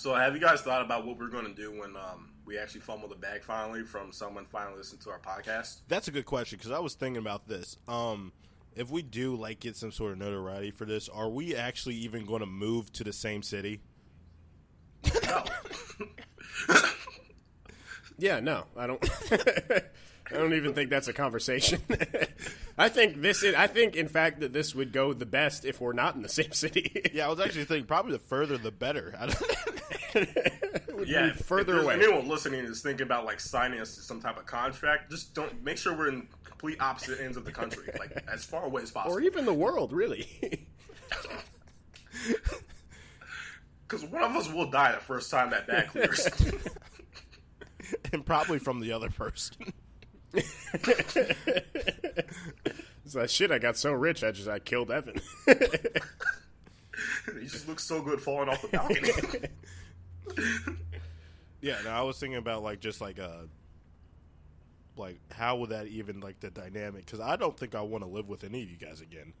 So, have you guys thought about what we're going to do when um, we actually fumble the bag finally from someone finally listening to our podcast? That's a good question because I was thinking about this. Um, if we do like get some sort of notoriety for this, are we actually even going to move to the same city? No. Yeah, no, I don't. I don't even think that's a conversation. I think this. Is, I think, in fact, that this would go the best if we're not in the same city. Yeah, I was actually thinking probably the further the better. I don't- yeah, if- further if there's away. Anyone listening is thinking about like signing us to some type of contract. Just don't make sure we're in complete opposite ends of the country, like as far away as possible. or even the world, really. Because one of us will die the first time that bag clears. and probably from the other person. It's like shit. I got so rich, I just I killed Evan. he just looks so good falling off the balcony. Yeah, no, I was thinking about like just like uh like how would that even like the dynamic? Because I don't think I want to live with any of you guys again.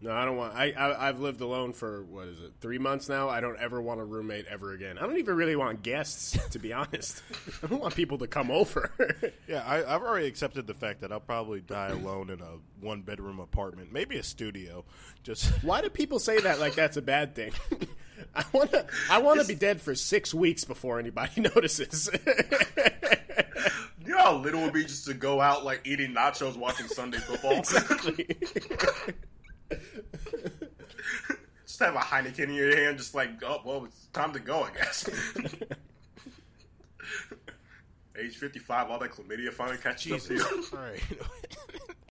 No, I don't want. I, I I've lived alone for what is it, three months now. I don't ever want a roommate ever again. I don't even really want guests, to be honest. I don't want people to come over. Yeah, I, I've already accepted the fact that I'll probably die alone in a one bedroom apartment, maybe a studio. Just Why do people say that like that's a bad thing? I want to. I want to be dead for six weeks before anybody notices. you know how little it would be just to go out like eating nachos, watching Sunday football. Just have a Heineken in your hand, just like, oh well, it's time to go, I guess. Age fifty-five, all that chlamydia finally catches you. all right.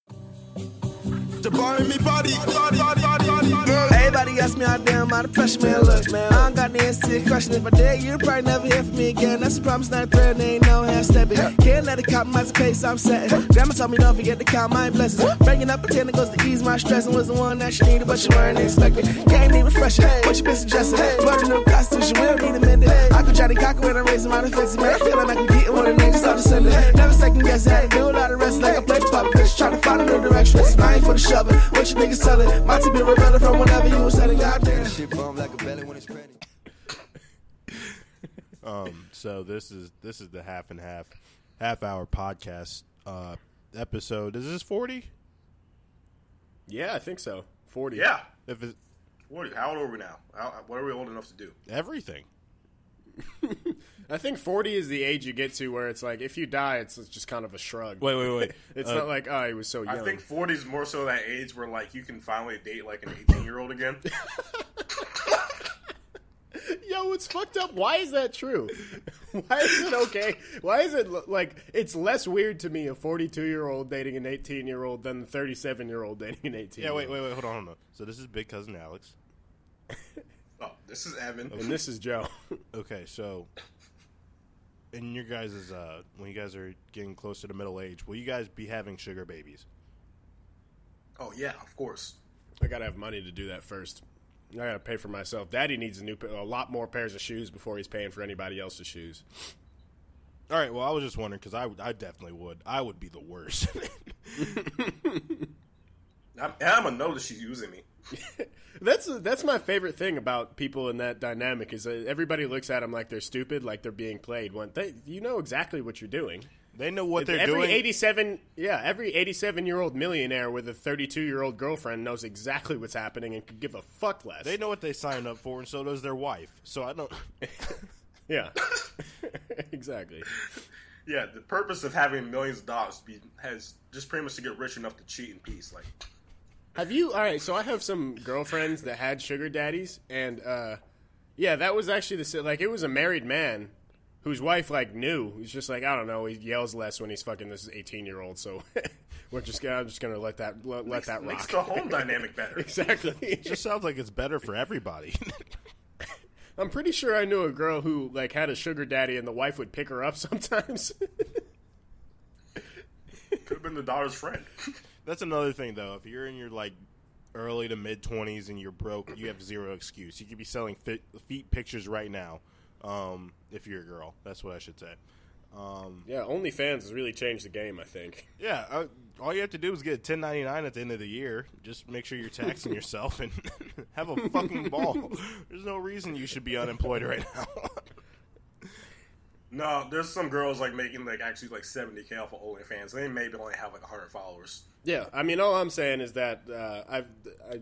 Bar me body, body, body, body, body. Everybody ask me how damn out of pressure, man. Look, man, I don't got the answer to your question. If I did, you'd probably never hear from me again. That's a promise, not a threat, ain't no half stepping. Can't let it compromise the pace I'm setting. Grandma told me don't forget to count my blessings. Bringing up a ten goes to ease my stress and was the one that she needed, but she weren't expecting. Game need refreshing. What you been suggesting? A new constitution will need amended. I could try to cock when I'm raising my defenses, man. I feel like I can get it when the niggas start descending. Never second guess it. Do a lot of rest like I play the puppet. Bitch, try to find a new direction. It's nine for the shoving. What you niggas telling? My team been rebelling from whenever you was selling. Goddamn. Shit bum like a belly when it's ready. Um, so this is this is the half and half half hour podcast uh, episode. Is this forty? yeah, I think so. Forty. Yeah. If it's What, how old are we now? How, what are we old enough to do? everything, I think forty is the age you get to where it's like if you die, it's it's just kind of a shrug. wait, wait, wait. It's Uh, not like oh, he was so young. I think 40 is more so that age where like you can finally date like an 18 year old again. Yo, it's fucked up. Why is that true? Why is it okay? Why is it like it's less weird to me a 42 year old dating an 18 year old than a 37 year old dating an 18? Yeah, wait, wait, wait. Hold on, hold on. So this is big cousin Alex. Oh, this is Evan. And this is Joe. Okay, so in your guys' uh, when you guys are getting closer to middle age, will you guys be having sugar babies? Oh yeah, of course. I gotta have money to do that first. I gotta pay for myself. Daddy needs a new, a lot more pairs of shoes before he's paying for anybody else's shoes. All right. Well, I was just wondering because I, I definitely would. I would be the worst. I'm, I'm gonna know that she's using me. That's that's my favorite thing about people in that dynamic is that everybody looks at them like they're stupid, like they're being played. When they, you know exactly what you're doing. they know what they're doing. every doing. 87 yeah every 87 year old millionaire with a 32 year old girlfriend knows exactly what's happening and could give a fuck less They know what they signed up for, and so does their wife. So I don't. yeah exactly Yeah, the purpose of having millions of dollars be, has just pretty much to get rich enough to cheat in peace. Like, have you all right so i have some girlfriends that had sugar daddies and uh yeah that was actually the si- like it was a married man whose wife like knew he's just like i don't know he yells less when he's fucking this 18 year old so we're just gonna i'm just gonna let that let, let that makes the home dynamic better. exactly It just sounds like it's better for everybody. I'm pretty sure I knew a girl who like had a sugar daddy and the wife would pick her up sometimes. Could have been the daughter's friend. That's another thing, though. If you're in your like early to mid twenties and you're broke, you have zero excuse. You could be selling fit, feet pictures right now. Um, if you're a girl, that's what I should say. Um, Yeah, OnlyFans has really changed the game. I think. yeah, uh, all you have to do is get a 1099 at the end of the year. Just make sure you're taxing yourself and have a fucking ball. There's no reason you should be unemployed right now. No, there's some girls like making like actually like 70k off of OnlyFans. They maybe only have like 100 followers. Yeah, I mean, all I'm saying is that uh, I've I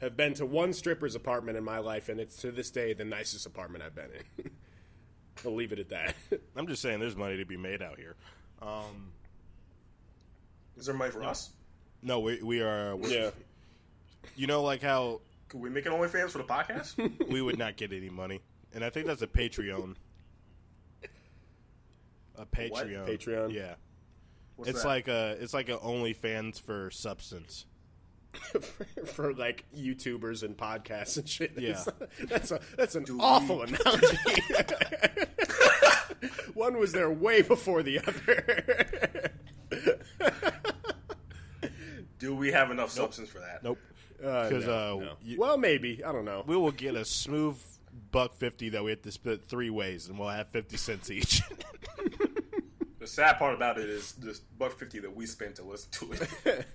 have been to one stripper's apartment in my life, and it's to this day the nicest apartment I've been in. I'll leave it at that. I'm just saying, there's money to be made out here. Um, Is there money for us? no, we we are. we're- yeah, You know, like how Could we make an OnlyFans for the podcast? we would not get any money, and I think that's a Patreon. A Patreon. Patreon? Yeah, What's it's that? like a it's like a OnlyFans for substance. for, for like YouTubers and podcasts and shit. Yeah. that's a that's an Do awful we- analogy. one was there way before the other. Do we have enough substance for that? Nope. Uh, Because no, uh, no. you- well, maybe I don't know. we will get a smooth buck fifty that we have to split three ways, and we'll have fifty cents each. The sad part about it is this buck fifty that we spent to listen to it.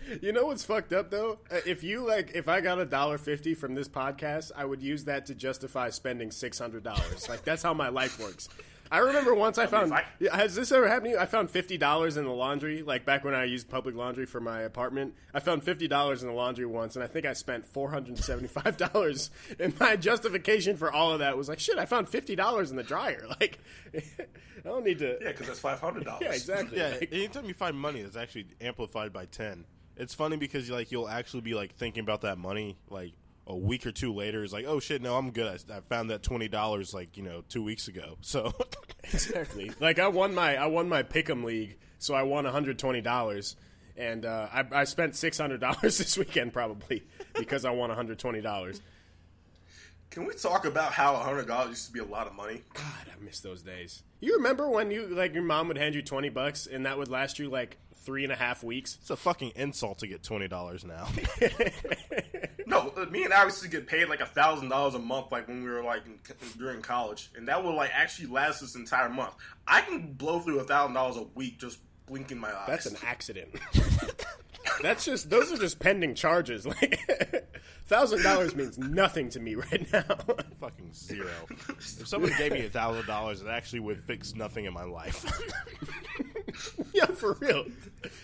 you know what's fucked up though? Uh, If you like, if I got a dollar fifty from this podcast, I would use that to justify spending six hundred dollars. like that's how my life works. I remember once I found. if Yeah, has this ever happened to you? I found fifty dollars in the laundry, like back when I used public laundry for my apartment. I found fifty dollars in the laundry once, and I think I spent four hundred and seventy-five dollars. And my justification for all of that was like, shit, I found fifty dollars in the dryer. Like, I don't need to. yeah, because that's five hundred dollars. Yeah, exactly. yeah, Like, anytime you find money that's actually amplified by ten, it's funny because like you'll actually be like thinking about that money like a week or two later. is like, oh shit, no, I'm good. I, I found that twenty dollars like you know two weeks ago. So exactly. Like I won my I won my pick'em league, so I won one hundred twenty dollars, and uh, I, I spent six hundred dollars this weekend probably because I won one hundred twenty dollars. Can we talk about how hundred dollars used to be a lot of money? God, I miss those days. You remember when you like your mom would hand you twenty bucks and that would last you like three and a half weeks? it's a fucking insult to get twenty dollars now. No, uh, me and I used to get paid like a thousand dollars a month, like when we were like in, during college, and that would like actually last this entire month. I can blow through a thousand dollars a week just blinking my eyes. That's an accident. That's just those are just pending charges. Like thousand dollars means nothing to me right now. fucking zero. If someone gave me a thousand dollars, it actually would fix nothing in my life. yeah, for real.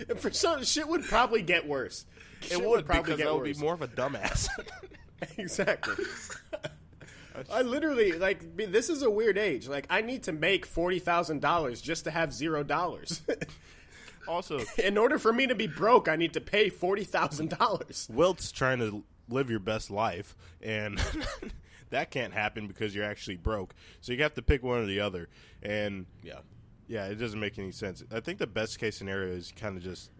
And for some shit would probably get worse. it Shit would probably because get I would worse. be more of a dumbass. exactly. I literally like be- this is a weird age. Like I need to make forty thousand dollars just to have zero dollars. Also, In order for me to be broke, I need to pay forty thousand dollars. Wilt's trying to live your best life, and that can't happen because you're actually broke. So you have to pick one or the other. And Yeah. yeah, it doesn't make any sense. I think the best case scenario is kind of just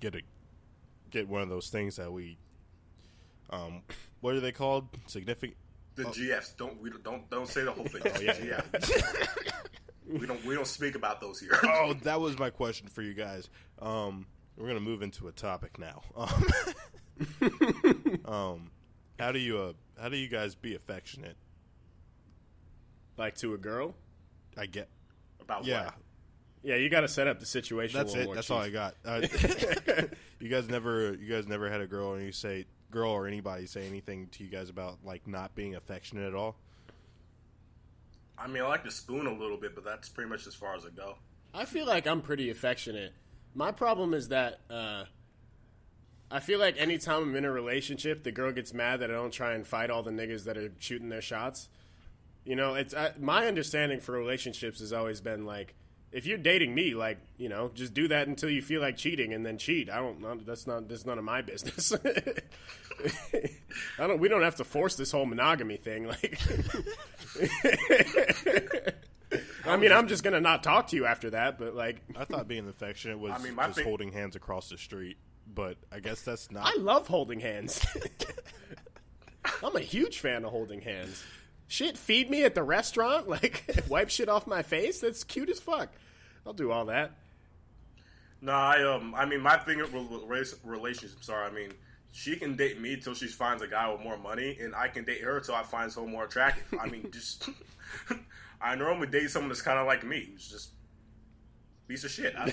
get a get one of those things that we um what are they called? Significant the GFs. Don't we don't don't say the whole thing. Oh, yeah, GF. we don't we don't speak about those here. Oh, that was my question for you guys. Um, we're gonna move into a topic now. Um, um, how do you uh, how do you guys be affectionate? Like to a girl. I get about yeah. what? Yeah, you got to set up the situation. That's it. That's Chief. all I got. Uh, you guys never you guys never had a girl and you say girl or anybody say anything to you guys about like not being affectionate at all. I mean, I like to spoon a little bit, but that's pretty much as far as I go. I feel like I'm pretty affectionate. My problem is that uh, I feel like anytime I'm in a relationship, the girl gets mad that I don't try and fight all the niggas that are shooting their shots. You know, it's I, my understanding for relationships has always been like, if you're dating me, like you know, just do that until you feel like cheating, and then cheat. I don't. know. That's not. That's none of my business. I don't. We don't have to force this whole monogamy thing. Like, I mean, I'm just gonna not talk to you after that. But like, I thought being affectionate was I mean, just thing- holding hands across the street, but I guess that's not. I love holding hands. I'm a huge fan of holding hands. Shit, feed me at the restaurant, like wipe shit off my face. That's cute as fuck. I'll do all that. No, I um, I mean, my thing with rela- relationships are, I mean, she can date me till she finds a guy with more money, and I can date her till I find someone more attractive. I mean, just I normally date someone that's kind of like me, who's just piece of shit. I,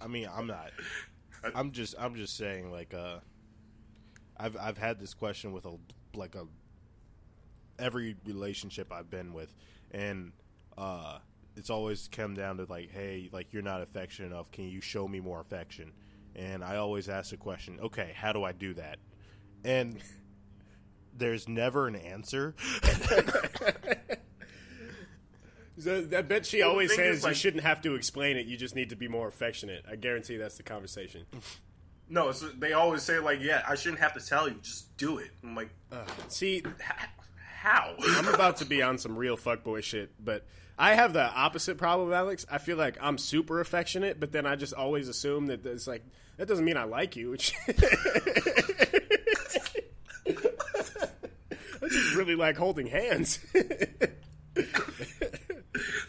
I mean, I'm not. I'm just I'm just saying like uh I've I've had this question with a like a every relationship I've been with and uh it's always come down to like hey like you're not affectionate enough can you show me more affection and I always ask the question okay how do I do that and there's never an answer So I bet she always thing says like- you shouldn't have to explain it. You just need to be more affectionate. I guarantee that's the conversation. no, it's, they always say like, yeah, I shouldn't have to tell you, just do it. I'm like, See, "H- how? I'm about to be on some real fuckboy shit, but I have the opposite problem, Alex. I feel like I'm super affectionate, but then I just always assume that it's like that doesn't mean I like you. I just really like holding hands.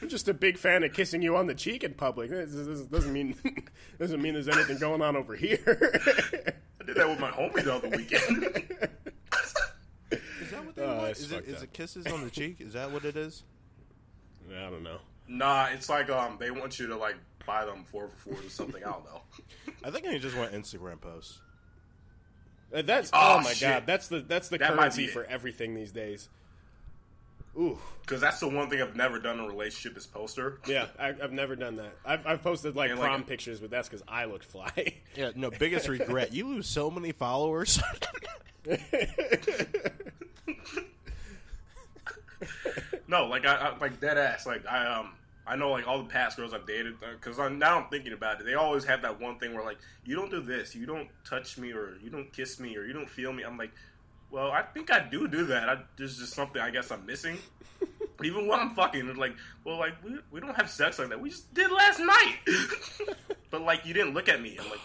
I'm just a big fan of kissing you on the cheek in public. This this doesn't mean doesn't mean there's anything going on over here. I did that with my homie the other weekend. is that what they Oh, want that's is it is up. it kisses on the cheek is that what it is I don't know. nah, it's like um, they want you to like buy them four for fours or something. I don't know. I think I just want Instagram posts Uh, That's oh, Oh, my shit. god, that's the that's the That currency for everything these days. Ooh, Because that's the one thing I've never done in a relationship is poster. yeah, I, I've never done that. I've, I've posted like And, like, prom pictures, but that's because I looked fly. Yeah, no, biggest regret. You lose so many followers. No, like I, I like dead ass. Like I um I know like all the past girls I've dated because I'm now I'm thinking about it. They always have that one thing where like you don't do this, you don't touch me, or you don't kiss me, or you don't feel me. I'm like, well, I think I do do that. I, there's just something I guess I'm missing. Even when I'm fucking, it's like, well, like we, we don't have sex like that. We just did last night. but like you didn't look at me. I'm like,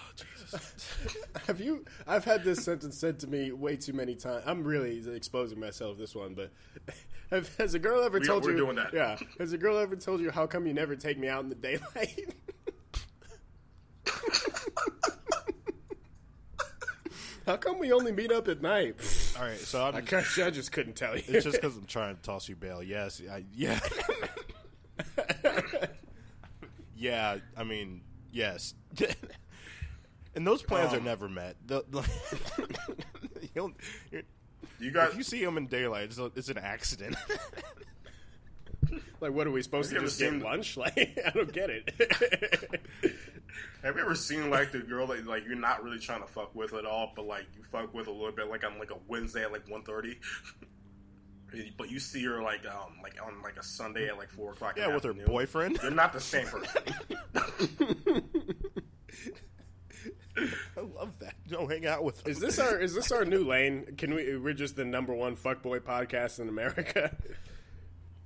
Have you? I've had this sentence said to me way too many times. I'm really exposing myself this one, but have, has a girl ever We- told we're you? doing that. Yeah, has a girl ever told you how come you never take me out in the daylight? how come we only meet up at night? All right, so I'm, I, can't- I just couldn't tell you. it's just because I'm trying to toss you bail. Yes, I, yeah, yeah. I mean, yes. And those plans are Um, never met. The, you'll- you're- you guys. if you see them in daylight, it's, a, it's an accident. like, what are we supposed to you just get lunch? Like, I don't get it. Have you ever seen like the girl that like you're not really trying to fuck with at all, but like you fuck with a little bit, like on like a Wednesday at like 1.30? but you see her like um like on like a Sunday at like four o'clock. in yeah, the with her boyfriend. You're not the same person. I love that. Don't hang out with. Them. Is this our is this our new lane? Can we? We're just the number one fuckboy podcast in America.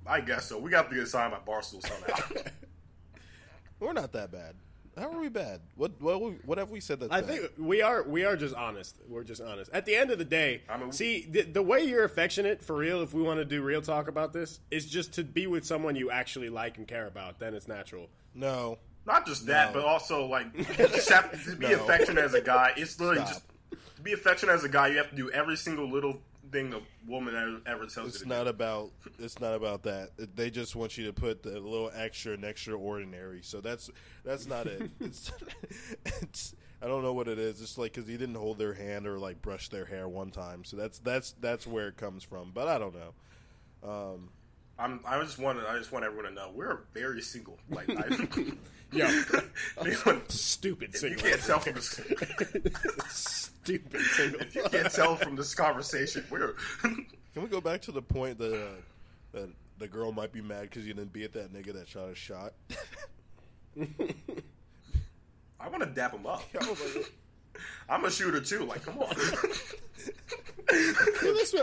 I guess so. We got to get signed by Barstool somehow. We're not that bad. How are we bad? What what what have we said that? I think we are we are just honest. We're just honest. At the end of the day, I mean- see the, the way you're affectionate for real. If we want to do real talk about this, is just to be with someone you actually like and care about. Then it's natural. no. Not just that, No. but also like you just have to be No. affectionate as a guy. It's literally Stop. just to be affectionate as a guy. You have to do every single little thing a woman ever, ever tells It's you It's not do. about. It's not about that. They just want you to put the little extra and extraordinary. So that's that's not it. It's, it's I don't know what it is. It's like because he didn't hold their hand or like brush their hair one time. So that's that's that's where it comes from. But I don't know. Um, I'm, I just want I just want everyone to know we're very single. Like, I, Yeah, Anyone- stupid if you can't tell from this, stupid single. if you can't tell from this conversation, we're can we go back to the point that uh, that the girl might be mad because you didn't be at that nigga that shot a shot? I want to dap him up. I was like, I'm a shooter too. Like, come on.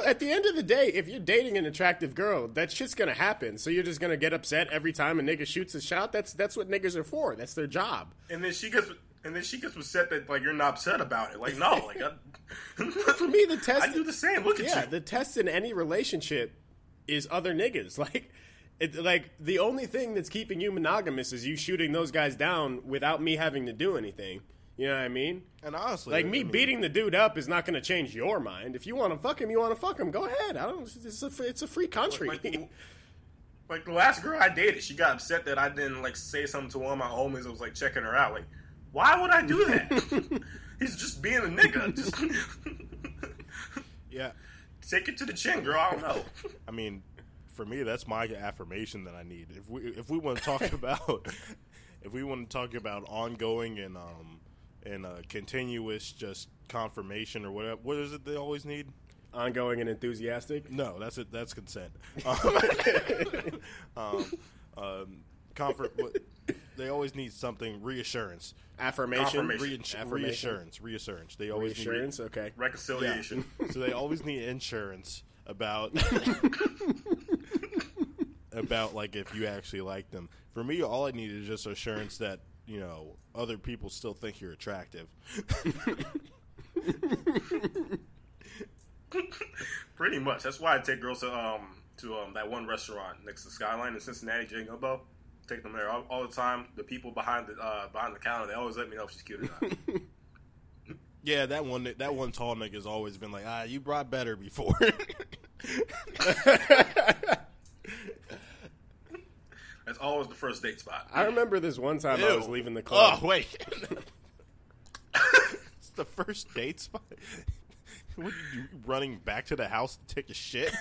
At the end of the day, if you're dating an attractive girl, that shit's gonna happen. So you're just gonna get upset every time a nigga shoots a shot. That's that's what niggas are for. That's their job. and then she gets and then she gets upset that like you're not upset about it. Like, no, like I, For me, the test. I do the same. Look at yeah, you. the test in any relationship is other niggas. Like, it, like the only thing that's keeping you monogamous is you shooting those guys down without me having to do anything. You know what I mean? And honestly, Like I me mean, beating the dude up is not going to change your mind. If you want to fuck him, you want to fuck him. Go ahead. I don't. It's a free, it's a free country. Like, like the last girl I dated, she got upset that I didn't like say something to one of my homies that was like checking her out. Like, why would I do that? He's just being a nigga. Just Yeah, take it to the chin, girl. I don't know. I mean, for me, that's my affirmation that I need. If we if we want to talk about if we want to talk about ongoing and um and uh, continuous just confirmation or whatever, what is it they always need? Ongoing and enthusiastic. No, that's it. That's consent. Um, um, um, comfort. They always need something reassurance. Affirmation. Confirmation. Reinsur- Affirmation. reassurance. Reassurance. They always Reassurance. Okay. need Reconciliation. so they always need insurance about about like if you actually like them. For me, all I need is just assurance that you know other people still think you're attractive. Pretty much. That's why I take girls to um to um that one restaurant next to Skyline in Cincinnati, J Gumbo. Take them there all, all the time. The people behind the uh, behind the counter, they always let me know if she's cute or not. Yeah, that one that one tall nigga's always been like, ah, you brought better before. That's always the first date spot. I remember this one time I was leaving the club. Oh wait, it's the first date spot. What are you running back to the house to take a shit?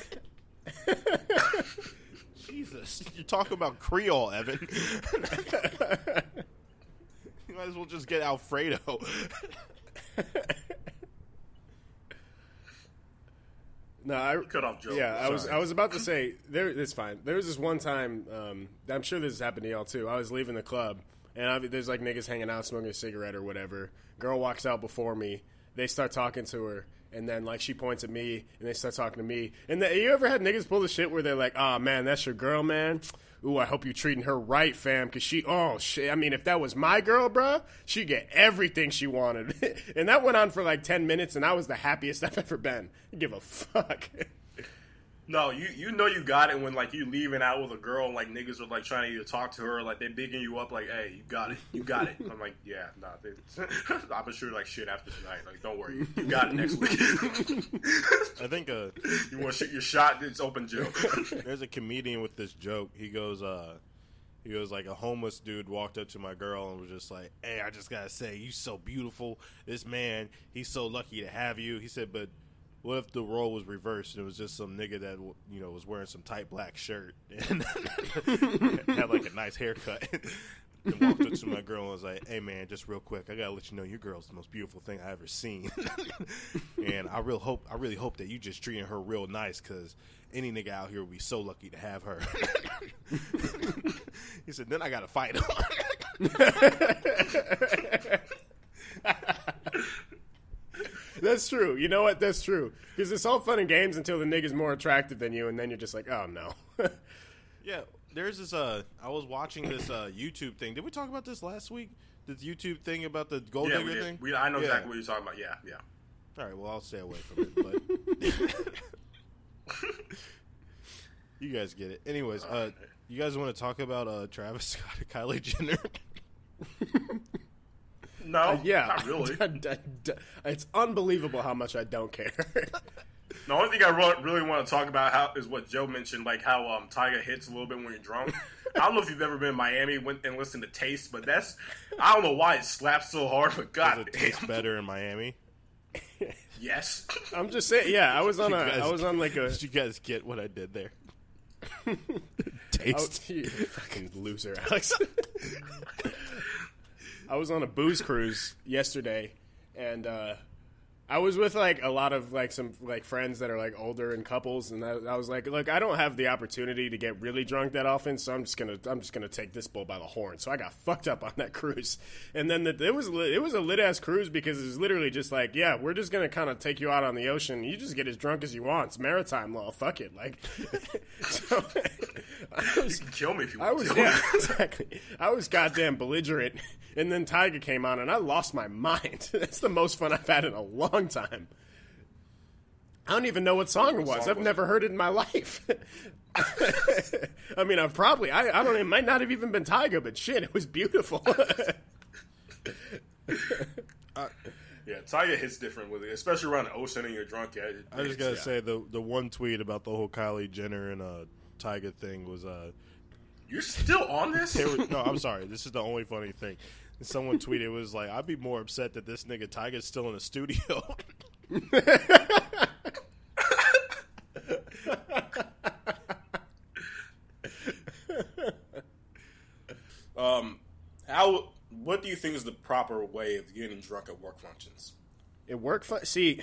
Jesus, you're talking about Creole, Evan. you might as well just get Alfredo. No, I Cut off Joe. Yeah, I was I was about to say there. It's fine. There was this one time. Um, I'm sure this has happened to y'all too. I was leaving the club, and I, there's like niggas hanging out, smoking a cigarette or whatever. Girl walks out before me. They start talking to her, and then like she points at me, and they start talking to me. And then, you ever had niggas pull the shit where they're like, "Oh man, that's your girl, man." Ooh, I hope you're treating her right, fam, because she, oh shit. I mean, if that was my girl, bruh, she'd get everything she wanted. and that went on for like 10 minutes, and I was the happiest I've ever been. Give a fuck. No, you you know you got it when like you leaving out with a girl and like niggas are like trying to talk to her like they bigging you up like hey you got it you got it I'm like yeah nah I'm for sure like shit after tonight like don't worry you got it next week I think uh, you want to shoot your shot it's open Joe there's a comedian with this joke. He goes, uh, he goes like a homeless dude walked up to my girl and was just like, "Hey, I just gotta say, you so beautiful. This man, he's so lucky to have you." He said, "But what if the role was reversed and it was just some nigga that you know was wearing some tight black shirt and had like a nice haircut?" And walked up to my girl and was like, "Hey man, just real quick, I gotta let you know your girl's the most beautiful thing I ever seen, and I real hope, I really hope that you just treating her real nice, cause any nigga out here would be so lucky to have her." he said, "Then I gotta fight him." That's true. You know what? That's true. Because it's all fun and games until the nigga's more attractive than you, and then you're just like, oh no. yeah, there's this. Uh, I was watching this uh YouTube thing. Did we talk about this last week? This YouTube thing about the gold yeah digger did. thing. we I know Yeah. exactly what you're talking about yeah yeah All right, well, I'll stay away from it. But you guys get it. Anyways, uh, you guys want to talk about uh, Travis Scott and Kylie Jenner? No yeah. not really it's unbelievable how much I don't care. the only thing I really want to talk about how is what Joe mentioned like how um Tyga hits a little bit when you're drunk I don't know if you've ever been in Miami went and listened to Taste but that's I don't know why it slaps so hard but Does god it taste damn. better in Miami? yes I'm just saying. Yeah, I was on a. Guys- I was on like a. Did you guys get what I did there? Taste. was, you fucking loser, Alex. I was on a booze cruise yesterday, and uh, I was with like a lot of like some like friends that are like older and couples, and I, I was like, look, I don't have the opportunity to get really drunk that often, so I'm just gonna I'm just gonna take this bull by the horn. So I got fucked up on that cruise, and then the, it was it was a lit ass cruise because it was literally just like, yeah, we're just gonna kind of take you out on the ocean. You just get as drunk as you want. It's maritime law. Fuck it, like. so, I was, you can kill me if you I was yeah, exactly. I was goddamn belligerent, and then Tyga came on, and I lost my mind. That's the most fun I've had in a long time. I don't even know what song it was. song I've was never heard it in my life. I mean, I've probably I, I don't. It might not have even been Tyga, but shit, it was beautiful. Yeah, Tyga hits different with it, especially around the ocean and you're drunk. Yeah, it- I just it's- gotta yeah. say the the one tweet about the whole Kylie Jenner and uh Tyga thing was uh you're still on this. was, no I'm sorry this is the only funny thing. Someone tweeted it was like I'd be more upset that this nigga Tyga's still in the studio. Um, how? What do you think is the proper way of getting drunk at work functions? At work, fu- see,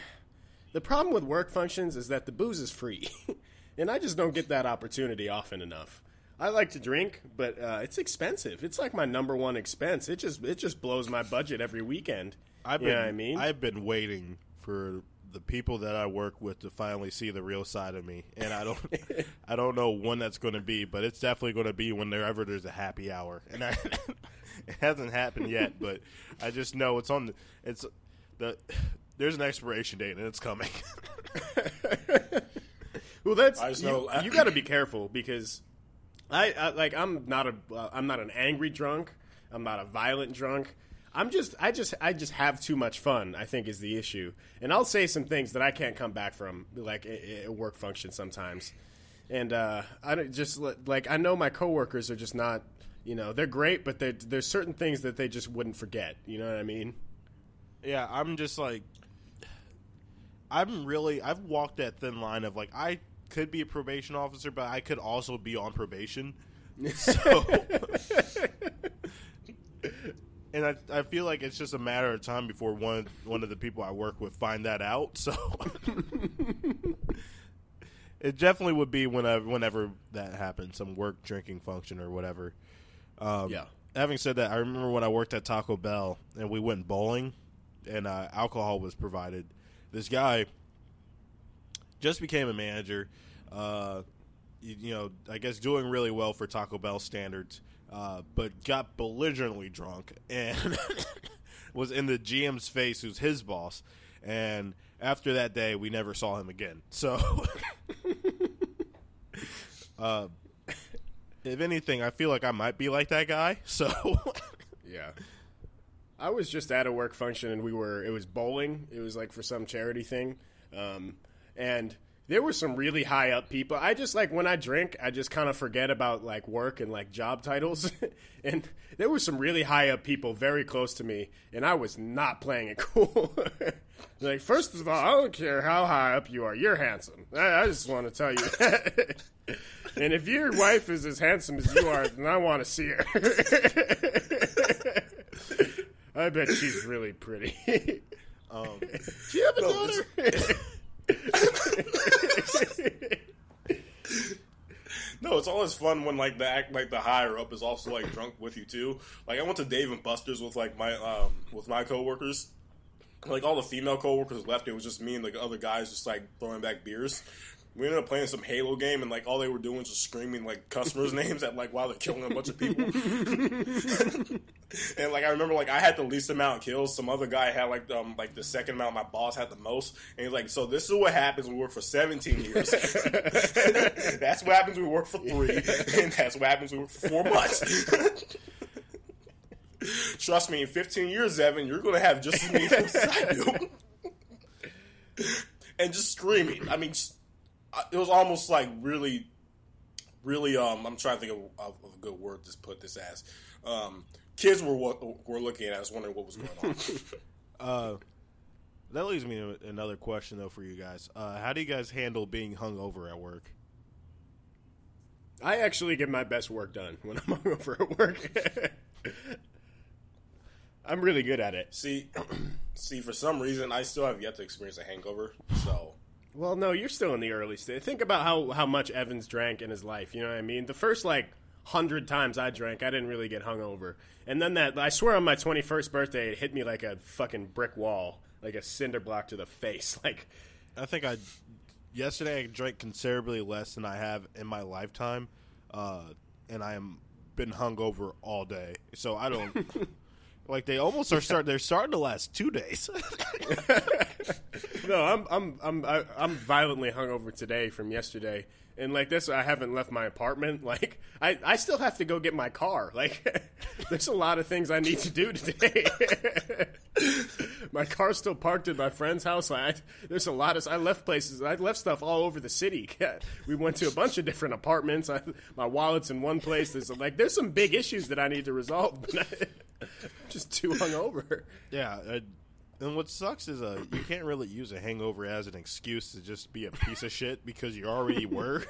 the problem with work functions is that the booze is free, and I just don't get that opportunity often enough. I like to drink, but uh, it's expensive. It's like my number one expense. It just it just blows my budget every weekend. I've You been know what I mean? I've been waiting for the people that I work with to finally see the real side of me, and I don't I don't know when that's going to be, but it's definitely going to be whenever there's a happy hour, and I, it hasn't happened yet, but I just know it's on the, it's the there's an expiration date and it's coming. Well, that's I just you, know- you got to be careful because I, I like I'm not a uh, I'm not an angry drunk. I'm not a violent drunk. I'm just I just I just have too much fun. I think is the issue, and I'll say some things that I can't come back from, like at work function sometimes. And uh, I don't just like I know my coworkers are just not. You know, they're great, but there's certain things that they just wouldn't forget. You know what I mean? yeah, I'm just like I'm really I've walked that thin line of like I could be a probation officer, but I could also be on probation. So and I, I feel like it's just a matter of time before one one of the people I work with find that out. So it definitely would be whenever whenever that happens, some work drinking function or whatever. Um, Yeah. Having said that, I remember when I worked at Taco Bell and we went bowling, and uh, alcohol was provided. This guy just became a manager. Uh, you, you know, I guess doing really well for Taco Bell standards, uh, but got belligerently drunk and was in the GM's face, who's his boss. And after that day, we never saw him again. So, uh, if anything, I feel like I might be like that guy. So, Yeah. I was just at a work function and we were it was bowling. It was like for some charity thing. Um, and there were some really high up people. I just like when I drink, I just kind of forget about like work and like job titles. and there were some really high up people very close to me and I was not playing it cool. like first of all, I don't care how high up you are. You're handsome. I, I just want to tell you that. and if your wife is as handsome as you are, then I want to see her. I bet she's really pretty. um, Do you have a No, daughter? No, it's always fun when like the act like the higher up is also like drunk with you too. Like I went to Dave and Buster's with like my um with my coworkers. Like all the female coworkers left, it was just me and like other guys just like throwing back beers. We ended up playing some Halo game, and like all they were doing was just screaming like customers' names at like while they're killing a bunch of people. and like I remember, like I had the least amount of kills. Some other guy had like um like the second amount. My boss had the most, and he's like, "So this is what happens when we work for 17 years. that's what happens when we work for three, and that's what happens when we work for four months." Trust me, in 15 years, Evan, you're gonna have just as many kills as I do. and just screaming. I mean, I- it was almost like really, really. Um, I'm trying to think of, of, of a good word to put this as. Um, kids were what were looking at us, wondering what was going on. uh, that leads me to another question though for you guys. Uh, how do you guys handle being hungover at work? I actually get my best work done when I'm hungover at work. I'm really good at it. see, see, for some reason, I still have yet to experience a hangover. So, Well, no, you're still in the early stage. Think about how, how much Evans drank in his life. You know what I mean? The first like hundred times I drank, I didn't really get hungover. And then that, I swear, on my 21st birthday, it hit me like a fucking brick wall, like a cinder block to the face. Like, I think I yesterday I drank considerably less than I have in my lifetime, uh, and I am been hungover all day. So I don't like they almost are start. They're starting to last two days. no, I'm I'm I'm I- I'm violently hungover today from yesterday, and like this, I haven't left my apartment. Like I, I still have to go get my car. Like there's a lot of things I need to do today. my car's still parked at my friend's house. I, there's a lot of I left places. I left stuff all over the city. We went to a bunch of different apartments. I, my wallet's in one place. There's like there's some big issues that I need to resolve. But I'm just too hungover. Yeah, and what sucks is uh, you can't really use a hangover as an excuse to just be a piece of shit because you already were.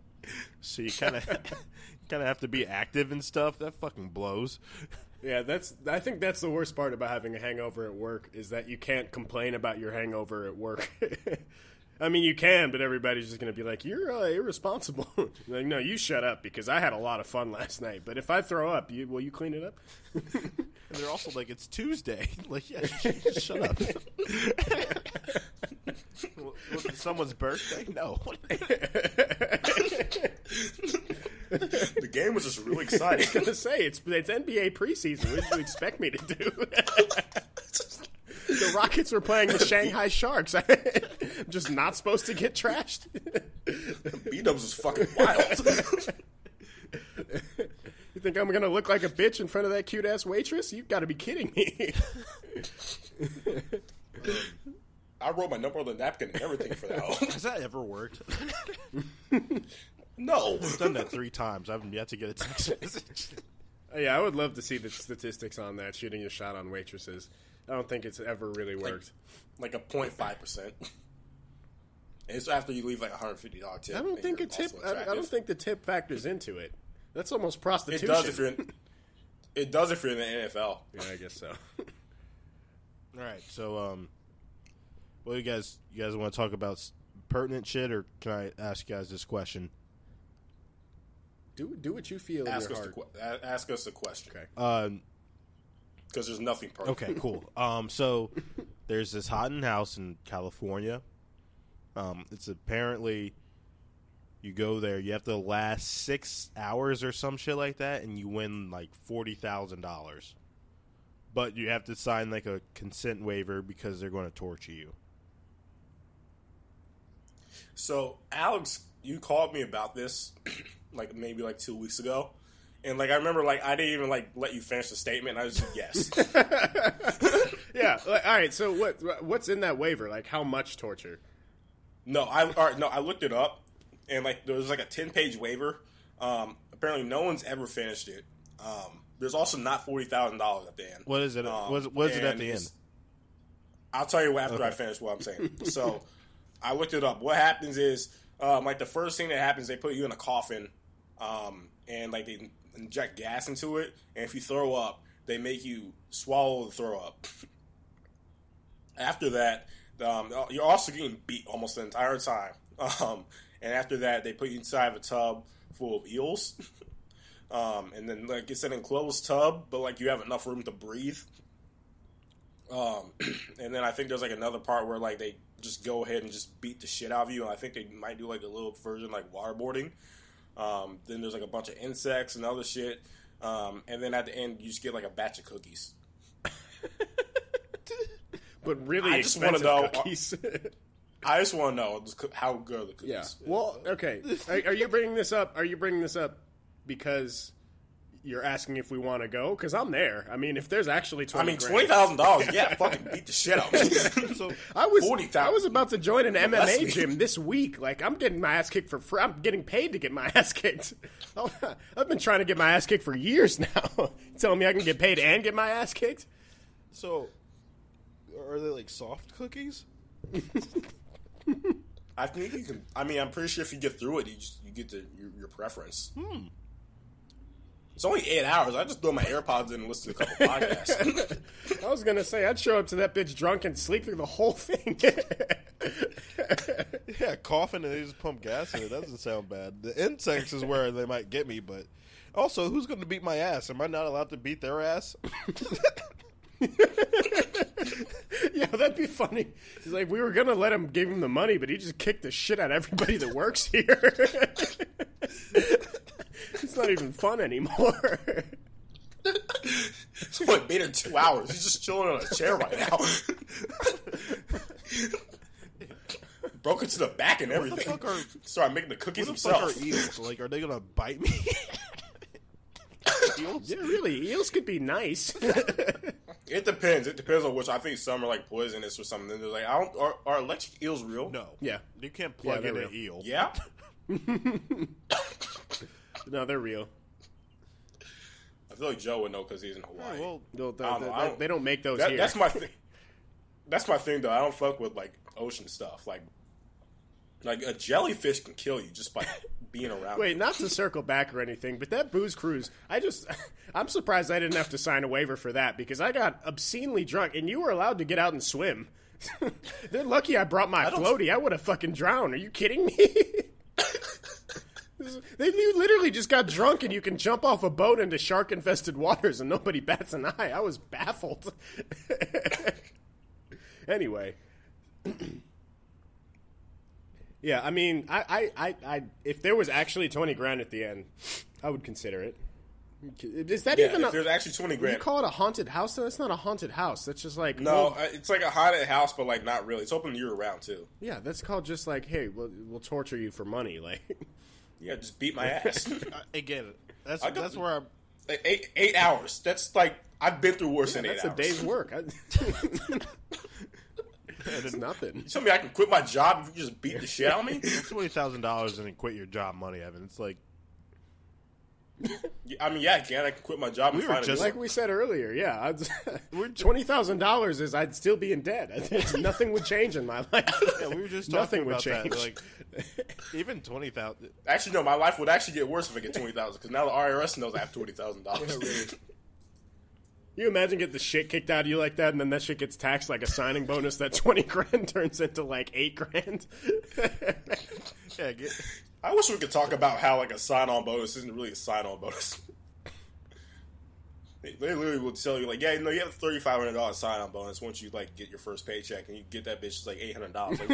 so you kind of kind of have to be active and stuff. That fucking blows. Yeah, that's. I think that's the worst part about having a hangover at work is that you can't complain about your hangover at work. I mean, you can, but everybody's just going to be like, "You're uh, irresponsible." like, no, you shut up because I had a lot of fun last night. But if I throw up, you will you clean it up? And they're also like, "It's Tuesday." like, yeah, shut up. Someone's birthday? No. The game was just really exciting. I was gonna say it's it's NBA preseason. What did you expect me to do? The Rockets were playing the Shanghai Sharks. I'm just not supposed to get trashed. B Dubs was fucking wild. You think I'm gonna look like a bitch in front of that cute ass waitress? You've got to be kidding me. I wrote my number on the napkin and everything for that. Has that ever worked? no. I've done that three times. I haven't yet to get a text message. yeah, I would love to see the statistics on that shooting a shot on waitresses. I don't think it's ever really worked. Like a 0.5%. It's after you leave like a $150 tip. I don't think a tip. I, I don't think the tip factors into it. That's almost prostitution. It prostitution. does if you're in, It does if you're in the NFL. yeah, I guess so. All right, so um, what do you guys you guys want to talk about pertinent shit, or can I ask you guys this question? do do what you feel Ask in us, your the, heart. que- a- ask us a question. Okay. Um, Because there's nothing perfect. okay, cool. Um, so there's this haunted house in California. Um, it's apparently you go there, you have to last six hours or some shit like that, and you win like forty thousand dollars. But you have to sign like a consent waiver because they're going to torture you. So, Alex, you called me about this like maybe like two weeks ago. And like I remember, like I didn't even like let you finish the statement. I just said yes. Yeah. like, All right. So what what's in that waiver? Like how much torture? No, I all right, no, I looked it up, and like there was like a ten page waiver. Um, apparently, no one's ever finished it. Um, there's also not forty thousand dollars at the end. What is it? Um, what is, what is it at the end? I'll tell you after I finish what I'm saying. so, I looked it up. What happens is, um, like the first thing that happens, they put you in a coffin, um, and like they inject gas into it, and if you throw up, they make you swallow the throw up. after that, um, you're also getting beat almost the entire time. Um, and after that, they put you inside of a tub full of eels. um, and then like it's an enclosed tub, but like you have enough room to breathe. Um, and then I think there's like another part where like they just go ahead and just beat the shit out of you. And I think they might do like a little version like waterboarding. Um, then there's like a bunch of insects and other shit. Um, and then at the end, you just get like a batch of cookies. But really I just wanna expensive know- cookies. I just want to know how good are the cookies. yeah. Well, okay. Are, are you bringing this up? Are you bringing this up because you're asking if we want to go? Because I'm there. I mean, if there's actually twenty, I twenty, mean, twenty thousand dollars. Yeah, fucking beat the shit out. of me. So I was 40,000. I was about to join an MMA gym this week. Like I'm getting my ass kicked for free. I'm getting paid to get my ass kicked. I've been trying to get my ass kicked for years now. Telling me I can get paid and get my ass kicked. so are they like soft cookies? I think you can. I mean, I'm pretty sure if you get through it, you just, you get the, your, your preference. Hmm. It's only eight hours. I just throw my AirPods in and listen to a couple podcasts. I was gonna say I'd show up to that bitch drunk and sleep through the whole thing. Yeah, coughing and they just pump gas in it. That doesn't sound bad. The insects is where they might get me, but also, who's going to beat my ass? Am I not allowed to beat their ass? yeah, that'd be funny. He's like, we were gonna let him give him the money, but he just kicked the shit out of everybody that works here. It's not even fun anymore. it's only been in two hours. He's just chilling on a chair right now. broke into the back and the everything. fuck are- Started making the cookies What the fuck himself. are eels? Like, are they gonna bite me? eels? Yeah, really, eels could be nice. It depends. It depends on which. I think some are like poisonous or something. They're like, I don't. Are, are electric eels real? No. Yeah. You can't plug Yeah, in they're an eel. Yeah. No, they're real. I feel like Joe would know because he's in Hawaii. well, Well, the- I don't the- I don't- they don't make those That- here. that's my thing. That's my thing though. I don't fuck with like ocean stuff. Like, like a jellyfish can kill you just by being around. Wait, it. not to circle back or anything, but that booze cruise, I just, I'm surprised I didn't have to sign a waiver for that because I got obscenely drunk and you were allowed to get out and swim. They're lucky I brought my don't- floaty. I would have fucking drowned. Are you kidding me? they you literally just got drunk and you can jump off a boat into shark infested waters and nobody bats an eye. I was baffled. anyway. Yeah, I mean, I, I, I, I, if there was actually twenty grand at the end, I would consider it. Is that Yeah, even? if A, there's actually twenty grand. you call it a haunted house? That's not a haunted house. That's just like no, well, uh, it's like a haunted house, but like not really. It's open year round too. yeah, that's called just like, hey, we'll, we'll torture you for money. Like, Yeah, just beat my ass. Again. That's I got- that's where I'm. like eight eight hours. That's like I've been through worse than eight that's a hours. day's work. I, it's nothing. You tell me I can quit my job if you just beat the shit out of me? Twenty thousand dollars and then quit your job money, Evan. It's like Yeah, I mean, yeah, I can. I can quit my job We were find just new Like we said earlier, yeah, I'd, twenty thousand dollars is I'd still be in debt. Nothing would change in my life. yeah, we were just Nothing talking would about change. that. Like even twenty thousand. Actually, no, my life would actually get worse if I get twenty thousand because now the IRS knows I have twenty thousand dollars. You imagine get the shit kicked out of you like that, and then that shit gets taxed like a signing bonus. That twenty grand turns into like eight grand. Yeah, get, I wish we could talk about how like a sign-on bonus isn't really a sign-on bonus. They, they literally will tell you like, yeah, no, you have a thirty five hundred dollars sign-on bonus once you like get your first paycheck, and you get that bitch it's like eight hundred dollars.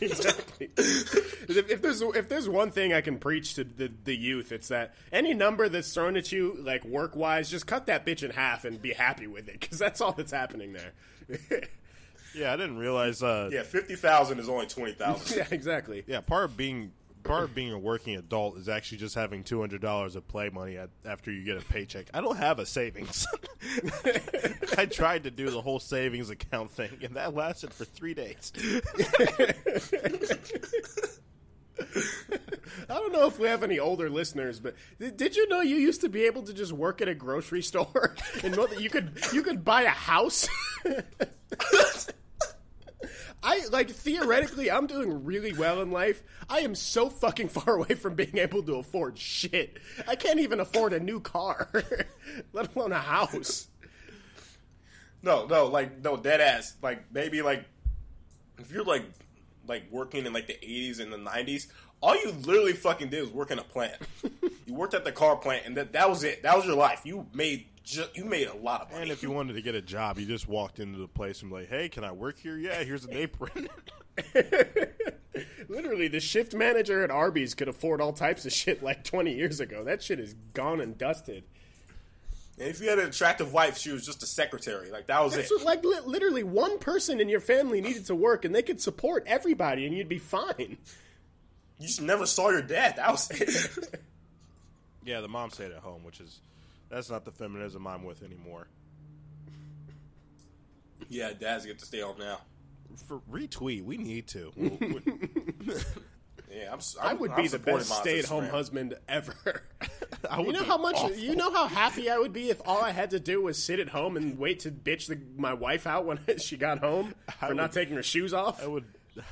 Exactly. if, if there's if there's one thing I can preach to the, the youth, it's that any number that's thrown at you, like work wise, just cut that bitch in half and be happy with it, because that's all that's happening there. yeah, I didn't realize. Uh, yeah, fifty thousand is only twenty thousand. yeah, exactly. yeah, part of being part of being a working adult is actually just having two hundred dollars of play money at, after you get a paycheck. I don't have a savings. I tried to do the whole savings account thing, and that lasted for three days. I don't know if we have any older listeners, but did, did you know you used to be able to just work at a grocery store and know that you could you could buy a house? I like theoretically, I'm doing really well in life. I am so fucking far away from being able to afford shit. I can't even afford a new car, let alone a house. No, no, like no, dead ass. Like maybe like if you're like like working in like the eighties and the nineties, all you literally fucking did was work in a plant. you worked at the car plant, and that that was it. That was your life. You made ju- you made a lot of money. And if you wanted to get a job, you just walked into the place and be like, "Hey, can I work here? Yeah, here's an apron." Literally, the shift manager at Arby's could afford all types of shit like 20 years ago. That shit is gone and dusted. and if you had an attractive wife, she was just a secretary. Like that was That's it. what, like li- literally one person in your family needed to work, and they could support everybody, and you'd be fine. You just never saw your dad. That was it. yeah, the mom stayed at home, which is that's not the feminism I'm with anymore. yeah, dads get to stay home now. For retweet, we need to. We'll- Yeah, I'm. s- I I'm- would I'm be the best stay-at-home Instagram. husband ever. I You know how much? awful. You know how happy I would be if all I had to do was sit at home and wait to bitch the, my wife out when she got home for not would- taking her shoes off. I would.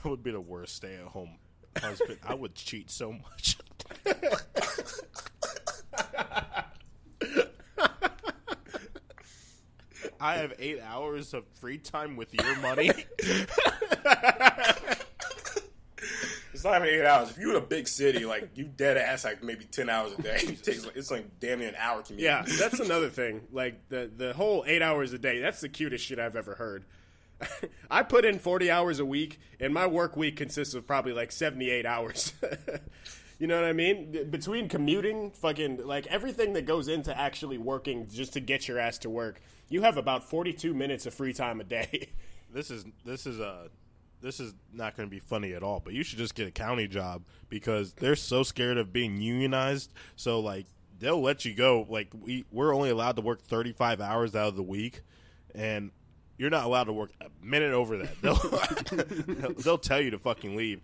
I would be the worst stay-at-home husband. I would cheat so much. I have eight hours of free time with your money. It's not even eight hours. If you're in a big city, like you dead ass, like maybe ten hours a day. It takes like, it's like damn near an hour commute. Yeah, that's another thing. Like the the whole eight hours a day. That's the cutest shit I've ever heard. I put in forty hours a week, and my work week consists of probably like seventy eight hours. You know what I mean? Between commuting, fucking like everything that goes into actually working just to get your ass to work, you have about forty two minutes of free time a day. this is this is a this is not going to be funny at all, but you should just get a county job because they're so scared of being unionized. So like they'll let you go. Like we we're only allowed to work 35 hours out of the week, and you're not allowed to work a minute over that. They'll they'll tell you to fucking leave.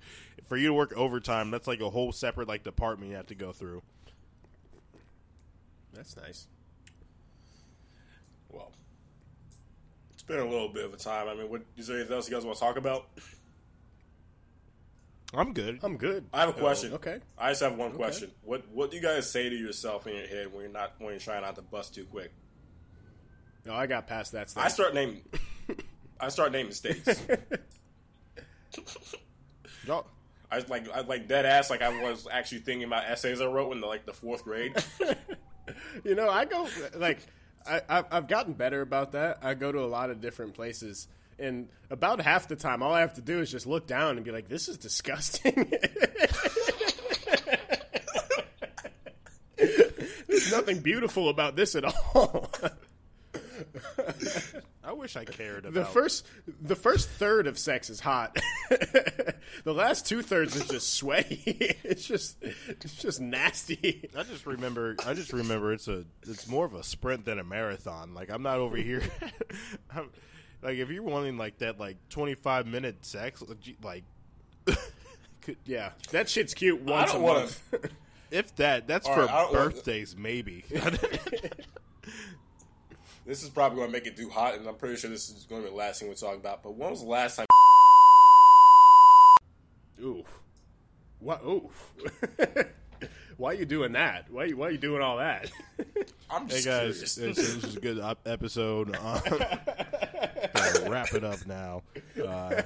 For you to work overtime, that's like a whole separate like department you have to go through. That's nice. Well, it's been a little bit of a time. I mean, what is there anything else you guys want to talk about? I'm good. I'm good. I have a question. Oh, okay. I just have one question. What What do you guys say to yourself in your head when you're not when you're trying not to bust too quick? No, I got past that stage. I start naming. I start naming states. Y'all- I was like I like dead ass. Like I was actually thinking about essays I wrote in the, like the fourth grade. You know, I go like I, I've, I've gotten better about that. I go to a lot of different places, and about half the time, all I have to do is just look down and be like, "This is disgusting." There's nothing beautiful about this at all. I wish I cared about the first, the first third of sex is hot. the last two thirds is just sweaty. it's just, it's just nasty. I just remember. I just remember it's a. It's more of a sprint than a marathon. Like I'm not over here. I'm, like if you're wanting like that, like 25 minute sex, like could, Yeah, that shit's cute once a don't wanna- month. if that, that's All for right, I wanna- birthdays, maybe. This is probably going to make it too hot, and I'm pretty sure this is going to be the last thing we talk about. But when was the last time? Ooh. What? Ooh. why are you doing that? Why why are you doing all that? I'm hey guys, this, this is a good op- episode. Um, gotta wrap it up now. Uh,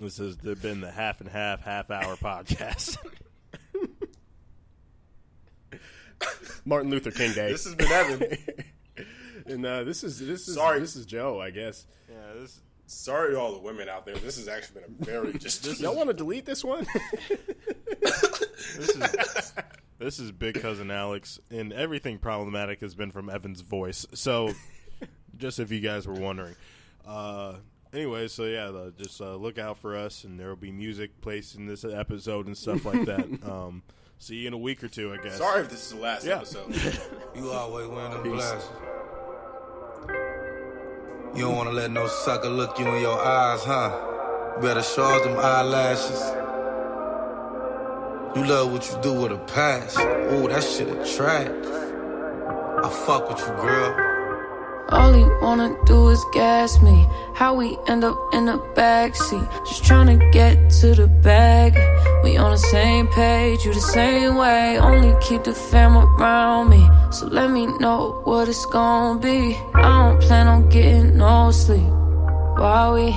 this has been the half and half half hour podcast. Martin Luther King Day. this has been Evan. And uh, this is this is Sorry. this is Joe, I guess. yeah, this Sorry to all the women out there. This has actually been a very just. this Y'all want to delete this one? this is this is Big Cousin Alex, and everything problematic has been from Evan's voice. So, just if you guys were wondering. Uh, anyway, so yeah, uh, just uh, look out for us, and there will be music placed in this episode and stuff like that. um, see you in a week or two, I guess. Sorry if this is the last Yeah. episode. You always wearing them glasses. You don't wanna let no sucker look you in your eyes, huh? Better charge them eyelashes. You love what you do with a passion. Ooh, that shit attractive. I fuck with you, girl. All he wanna do is gas me. How we end up in the backseat. Just tryna get to the bag. We on the same page, you the same way. Only keep the fam around me. So let me know what it's gonna be. I don't plan on getting no sleep. While we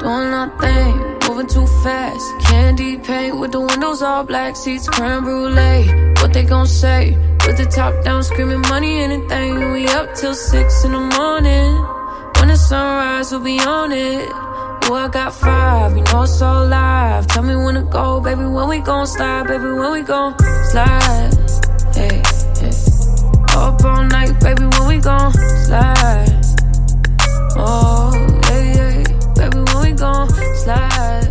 doing our thing, moving too fast. Candy paint with the windows all black, seats creme brulee. What they gon' say? With the top down, screaming money, anything. We up till six in the morning. When the sunrise, we'll be on it. Ooh, I got five, you know it's all live. Tell me when to go, baby. When we gon' slide, baby. When we gon' slide up all night, baby, when we gon' slide. Oh, yeah, yeah, baby, when we gon' slide.